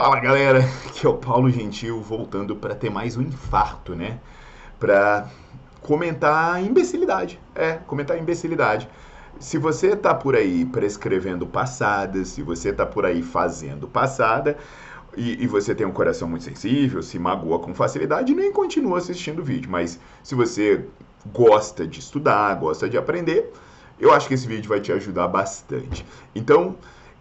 Fala galera, aqui é o Paulo Gentil voltando para ter mais um infarto, né? Para comentar imbecilidade. É, comentar imbecilidade. Se você tá por aí prescrevendo passadas, se você tá por aí fazendo passada e, e você tem um coração muito sensível, se magoa com facilidade, nem continua assistindo o vídeo. Mas se você gosta de estudar, gosta de aprender, eu acho que esse vídeo vai te ajudar bastante. Então,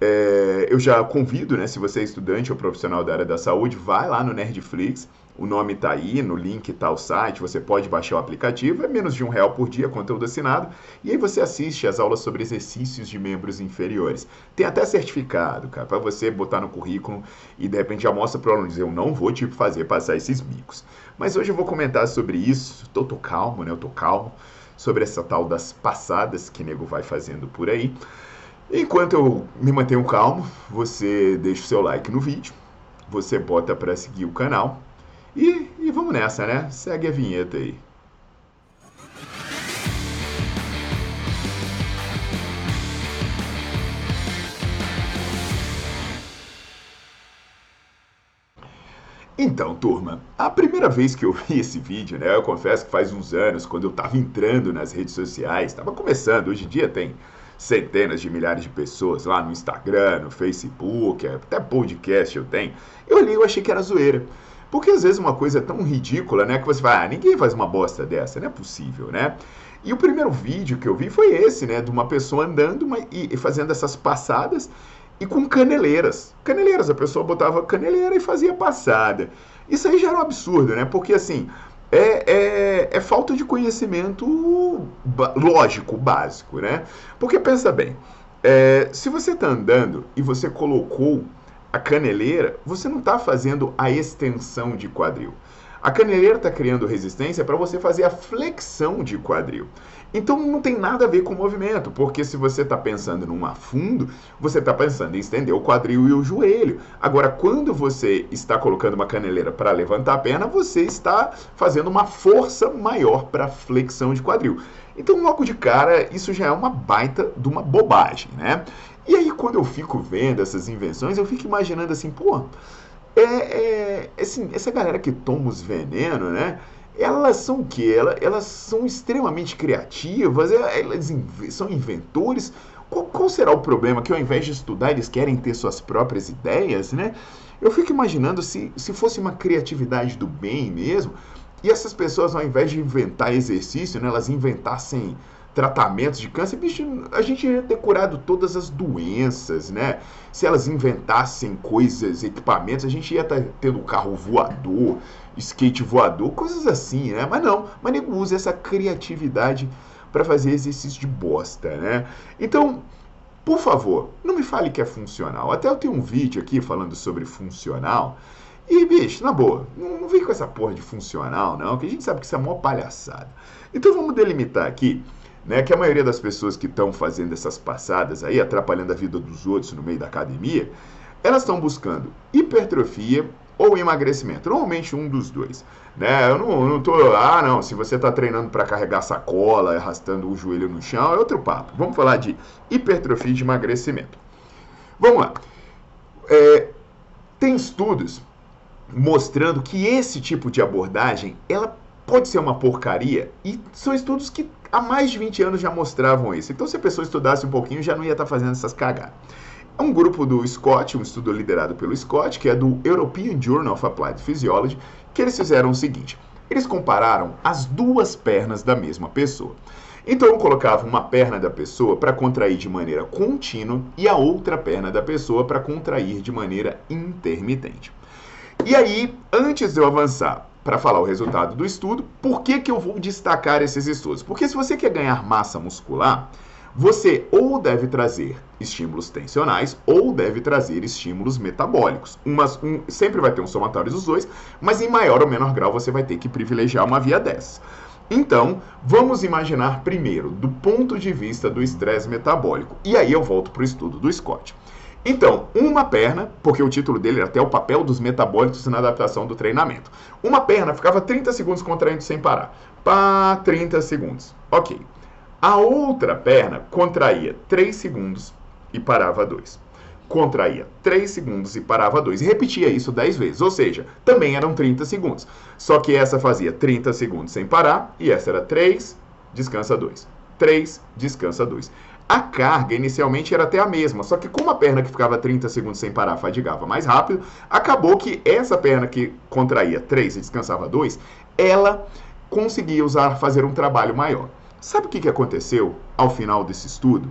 é, eu já convido, né, se você é estudante ou profissional da área da saúde, vai lá no Nerdflix, o nome está aí, no link está o site, você pode baixar o aplicativo, é menos de um real por dia, conteúdo assinado, e aí você assiste as aulas sobre exercícios de membros inferiores. Tem até certificado, cara, para você botar no currículo e de repente já mostra para o aluno dizer, eu não vou te fazer passar esses micos. Mas hoje eu vou comentar sobre isso, tô, tô calmo, né, eu tô calmo, sobre essa tal das passadas que nego vai fazendo por aí. Enquanto eu me mantenho calmo, você deixa o seu like no vídeo, você bota para seguir o canal e, e vamos nessa, né? Segue a vinheta aí. Então, turma, a primeira vez que eu vi esse vídeo, né, eu confesso que faz uns anos, quando eu estava entrando nas redes sociais, estava começando, hoje em dia tem centenas de milhares de pessoas lá no Instagram, no Facebook, até podcast eu tenho. Eu olhei e achei que era zoeira. Porque às vezes uma coisa é tão ridícula, né, que você vai, ah, ninguém faz uma bosta dessa, não é possível, né? E o primeiro vídeo que eu vi foi esse, né, de uma pessoa andando e, e fazendo essas passadas e com caneleiras. Caneleiras, a pessoa botava caneleira e fazia passada. Isso aí já era um absurdo, né? Porque assim, é, é, é, falta de conhecimento lógico, básico, né? Porque pensa bem, é, se você está andando e você colocou a caneleira, você não está fazendo a extensão de quadril. A caneleira está criando resistência para você fazer a flexão de quadril. Então não tem nada a ver com o movimento, porque se você está pensando num afundo, você está pensando em estender o quadril e o joelho. Agora, quando você está colocando uma caneleira para levantar a perna, você está fazendo uma força maior para flexão de quadril. Então, logo de cara, isso já é uma baita de uma bobagem, né? E aí, quando eu fico vendo essas invenções, eu fico imaginando assim, pô, é, é, assim, essa galera que toma os venenos, né? elas são o quê? Elas, elas são extremamente criativas, é, elas são inventores. Qual, qual, será o problema? Que ao invés de estudar, eles querem ter suas próprias ideias, né? Eu fico imaginando se, se fosse uma criatividade do bem mesmo, e essas pessoas, ao invés de inventar exercício, né, elas inventassem tratamentos de câncer, bicho, a gente ia ter curado todas as doenças, né? Se elas inventassem coisas, equipamentos, a gente ia estar tá tendo carro voador, skate voador, coisas assim, né? Mas não, mas nego usa essa criatividade para fazer exercício de bosta, né? Então, por favor, não me fale que é funcional. Até eu tenho um vídeo aqui falando sobre funcional. E, bicho, na boa, não, não vem com essa porra de funcional, não, que a gente sabe que isso é uma palhaçada. Então vamos delimitar aqui né, que a maioria das pessoas que estão fazendo essas passadas aí, atrapalhando a vida dos outros no meio da academia, elas estão buscando hipertrofia ou emagrecimento. Normalmente um dos dois. Né? Eu não, não tô. Ah, não. Se você está treinando para carregar sacola, arrastando o joelho no chão, é outro papo. Vamos falar de hipertrofia e de emagrecimento. Vamos lá. É, tem estudos mostrando que esse tipo de abordagem, ela pode ser uma porcaria e são estudos que há mais de 20 anos já mostravam isso. Então se a pessoa estudasse um pouquinho, já não ia estar fazendo essas cagadas. É um grupo do Scott, um estudo liderado pelo Scott, que é do European Journal of Applied Physiology, que eles fizeram o seguinte: eles compararam as duas pernas da mesma pessoa. Então colocava uma perna da pessoa para contrair de maneira contínua e a outra perna da pessoa para contrair de maneira intermitente. E aí, antes de eu avançar para falar o resultado do estudo, por que, que eu vou destacar esses estudos? Porque se você quer ganhar massa muscular, você ou deve trazer estímulos tensionais ou deve trazer estímulos metabólicos. Umas, um, sempre vai ter um somatório dos dois, mas em maior ou menor grau você vai ter que privilegiar uma via dessas. Então, vamos imaginar primeiro do ponto de vista do estresse metabólico. E aí eu volto para o estudo do Scott. Então, uma perna, porque o título dele era até o papel dos metabólicos na adaptação do treinamento. Uma perna ficava 30 segundos contraindo sem parar. Pá, 30 segundos. Ok. A outra perna contraía 3 segundos e parava 2 contraía 3 segundos e parava 2. E repetia isso 10 vezes, ou seja, também eram 30 segundos. Só que essa fazia 30 segundos sem parar e essa era 3, descansa 2. 3, descansa 2. A carga inicialmente era até a mesma, só que como a perna que ficava 30 segundos sem parar fadigava mais rápido, acabou que essa perna que contraía 3 e descansava 2, ela conseguia usar fazer um trabalho maior. Sabe o que aconteceu ao final desse estudo?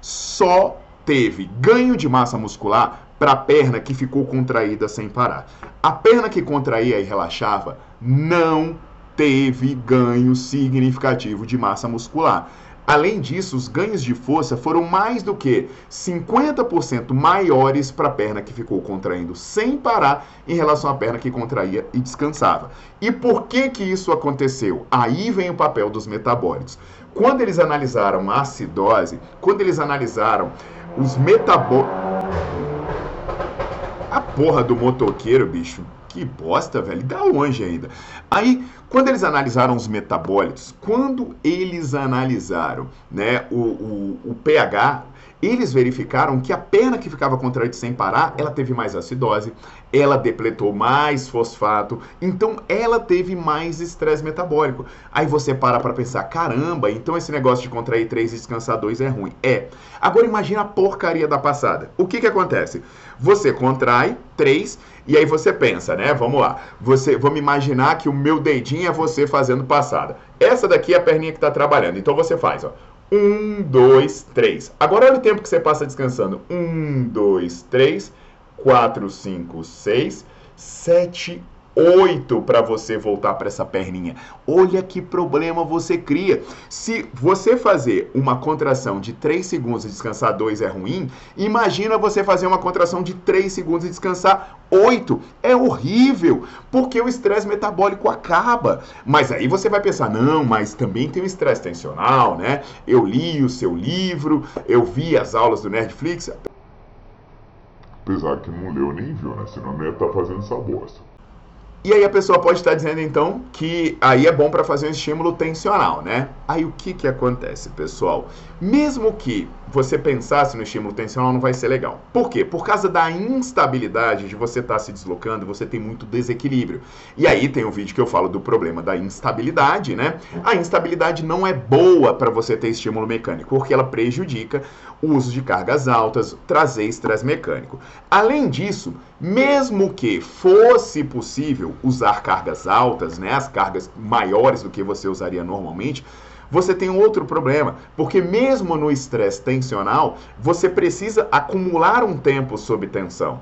Só teve ganho de massa muscular para a perna que ficou contraída sem parar. A perna que contraía e relaxava não teve ganho significativo de massa muscular. Além disso, os ganhos de força foram mais do que 50% maiores para a perna que ficou contraindo sem parar em relação à perna que contraía e descansava. E por que que isso aconteceu? Aí vem o papel dos metabólicos. Quando eles analisaram a acidose, quando eles analisaram os metabólicos. A porra do motoqueiro, bicho. Que bosta, velho. Dá longe ainda. Aí, quando eles analisaram os metabólitos, quando eles analisaram né, o, o, o pH, eles verificaram que a perna que ficava contraída sem parar, ela teve mais acidose, ela depletou mais fosfato, então ela teve mais estresse metabólico. Aí você para para pensar, caramba, então esse negócio de contrair 3 e descansar 2 é ruim. É. Agora imagina a porcaria da passada. O que que acontece? Você contrai 3 e aí você pensa, né? Vamos lá. Você, vamos imaginar que o meu dedinho é você fazendo passada. Essa daqui é a perninha que está trabalhando. Então você faz, ó. Um, dois, três. Agora olha o tempo que você passa descansando. Um, dois, três, quatro, cinco, seis, sete, 8 para você voltar para essa perninha. Olha que problema você cria. Se você fazer uma contração de 3 segundos e descansar 2 é ruim, imagina você fazer uma contração de 3 segundos e descansar 8. É horrível, porque o estresse metabólico acaba. Mas aí você vai pensar, não, mas também tem o estresse tensional, né? Eu li o seu livro, eu vi as aulas do Netflix. Apesar que não leu nem viu, né? Senão não ia estar tá fazendo essa bosta. E aí a pessoa pode estar dizendo então que aí é bom para fazer um estímulo tensional, né? Aí o que que acontece, pessoal? Mesmo que você pensasse no estímulo tensional, não vai ser legal. Por quê? Por causa da instabilidade de você estar tá se deslocando, você tem muito desequilíbrio. E aí tem um vídeo que eu falo do problema da instabilidade, né? A instabilidade não é boa para você ter estímulo mecânico, porque ela prejudica o uso de cargas altas, trazer estresse mecânico. Além disso, mesmo que fosse possível usar cargas altas, né, as cargas maiores do que você usaria normalmente, você tem outro problema, porque mesmo no estresse tensional, você precisa acumular um tempo sob tensão.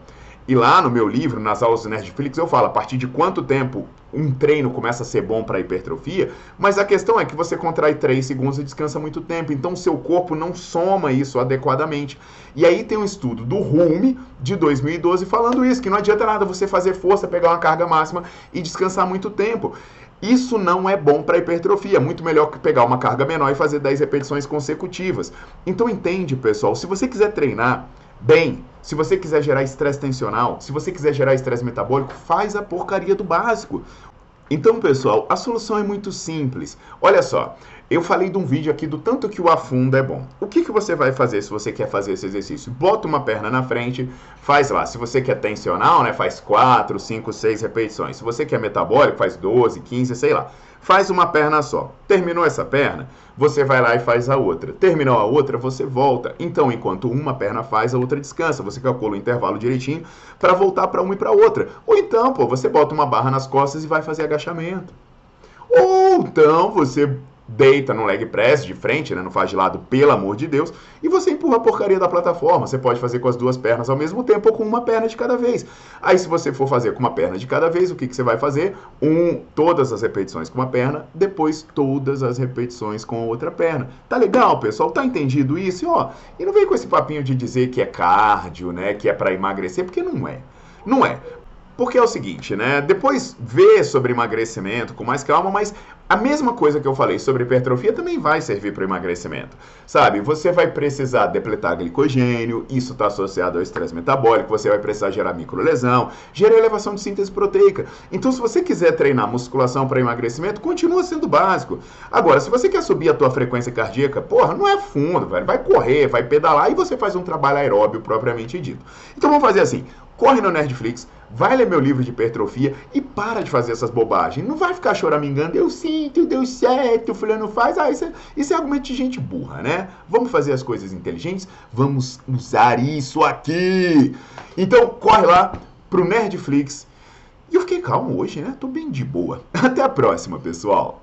E lá no meu livro, nas aulas do Netflix, eu falo a partir de quanto tempo um treino começa a ser bom para hipertrofia, mas a questão é que você contrai 3 segundos e descansa muito tempo, então seu corpo não soma isso adequadamente. E aí tem um estudo do Rume de 2012 falando isso, que não adianta nada você fazer força, pegar uma carga máxima e descansar muito tempo. Isso não é bom para hipertrofia, é muito melhor que pegar uma carga menor e fazer 10 repetições consecutivas. Então entende, pessoal, se você quiser treinar bem, se você quiser gerar estresse tensional, se você quiser gerar estresse metabólico, faz a porcaria do básico. Então, pessoal, a solução é muito simples. Olha só, Eu falei de um vídeo aqui do tanto que o afundo é bom. O que, que você vai fazer se você quer fazer esse exercício? Bota uma perna na frente, faz lá. Se você quer tensional, né, faz 4, 5, 6 repetições. Se você quer metabólico, faz 12, 15, sei lá. Faz uma perna só. Terminou essa perna, você vai lá e faz a outra. Terminou a outra, você volta. Então, enquanto uma perna faz, a outra descansa. Você calcula o intervalo direitinho para voltar para uma e para outra. Ou então, pô, você bota uma barra nas costas e vai fazer agachamento. Ou então você deita no leg press de frente, né, não faz de lado, pelo amor de Deus, e você empurra a porcaria da plataforma. Você pode fazer com as duas pernas ao mesmo tempo ou com uma perna de cada vez. Aí se você for fazer com uma perna de cada vez, o que, que você vai fazer? Um, todas as repetições com uma perna, depois todas as repetições com a outra perna. Tá legal, pessoal? Tá entendido isso? E, ó, e não vem com esse papinho de dizer que é cardio, né, que é para emagrecer, porque não é. Não é. Porque é o seguinte, né? Depois vê sobre emagrecimento com mais calma, mas a mesma coisa que eu falei sobre hipertrofia também vai servir para emagrecimento. Sabe, você vai precisar depletar glicogênio, isso está associado ao estresse metabólico, você vai precisar gerar microlesão, gerar elevação de síntese proteica. Então, se você quiser treinar musculação para emagrecimento, continua sendo básico. Agora, se você quer subir a tua frequência cardíaca, porra, não é fundo, velho. Vai correr, vai pedalar e você faz um trabalho aeróbio propriamente dito. Então, vamos fazer assim corre no Nerdflix, vai ler meu livro de hipertrofia e para de fazer essas bobagens. Não vai ficar choramingando, eu sinto, deu certo, o fulano faz. Ah, isso é, isso é argumento de gente burra, né? Vamos fazer as coisas inteligentes, vamos usar isso aqui. Então, corre lá pro Nerdflix. E eu fiquei calmo hoje, né? Tô bem de boa. Até a próxima, pessoal.